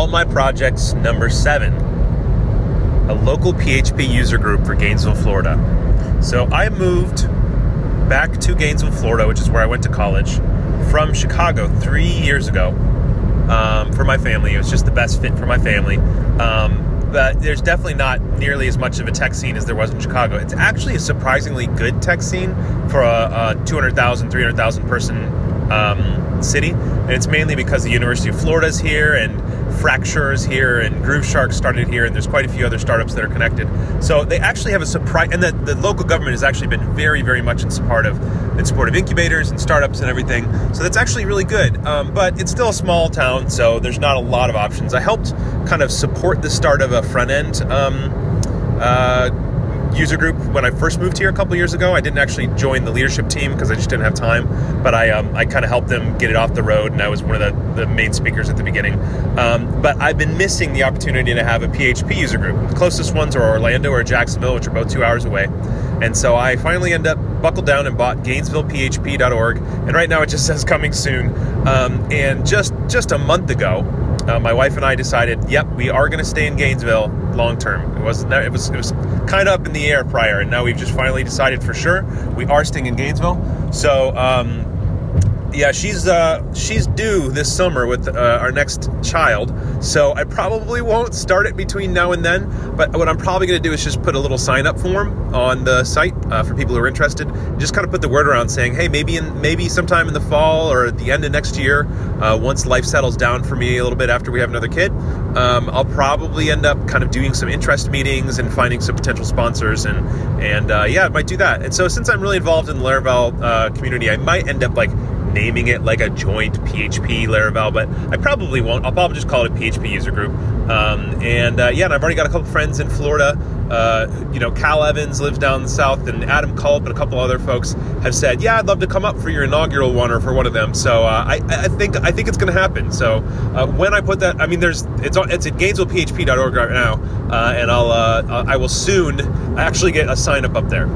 All My Projects number seven, a local PHP user group for Gainesville, Florida. So I moved back to Gainesville, Florida, which is where I went to college, from Chicago three years ago um, for my family. It was just the best fit for my family. Um, but there's definitely not nearly as much of a tech scene as there was in Chicago. It's actually a surprisingly good tech scene for a, a 200,000, 300,000 person um, city. And it's mainly because the University of Florida is here and Fracture is here and Grooveshark started here, and there's quite a few other startups that are connected. So they actually have a surprise, and the, the local government has actually been very, very much in support of in support of incubators and startups and everything. So that's actually really good. Um, but it's still a small town, so there's not a lot of options. I helped kind of support the start of a front end. Um, uh, user group when I first moved here a couple years ago. I didn't actually join the leadership team because I just didn't have time, but I um, I kind of helped them get it off the road, and I was one of the, the main speakers at the beginning. Um, but I've been missing the opportunity to have a PHP user group. The closest ones are Orlando or Jacksonville, which are both two hours away. And so I finally end up buckled down and bought GainesvillePHP.org, and right now it just says coming soon. Um, and just just a month ago, uh, my wife and I decided, yep, we are going to stay in Gainesville long term. It was it was it was kind of up in the air prior, and now we've just finally decided for sure we are staying in Gainesville. So. Um, yeah, she's uh, she's due this summer with uh, our next child, so I probably won't start it between now and then. But what I'm probably going to do is just put a little sign up form on the site uh, for people who are interested. Just kind of put the word around saying, hey, maybe in maybe sometime in the fall or at the end of next year, uh, once life settles down for me a little bit after we have another kid, um, I'll probably end up kind of doing some interest meetings and finding some potential sponsors and and uh, yeah, I might do that. And so since I'm really involved in the Laravel uh, community, I might end up like naming it like a joint PHP Laravel, but I probably won't. I'll probably just call it a PHP user group. Um, and uh, yeah, and I've already got a couple friends in Florida. Uh, you know, Cal Evans lives down south, and Adam Culp and a couple other folks have said, "Yeah, I'd love to come up for your inaugural one or for one of them." So uh, I, I, think I think it's going to happen. So uh, when I put that, I mean, there's it's it's at GainesvillePHP.org right now, uh, and I'll uh, I will soon actually get a sign up up there.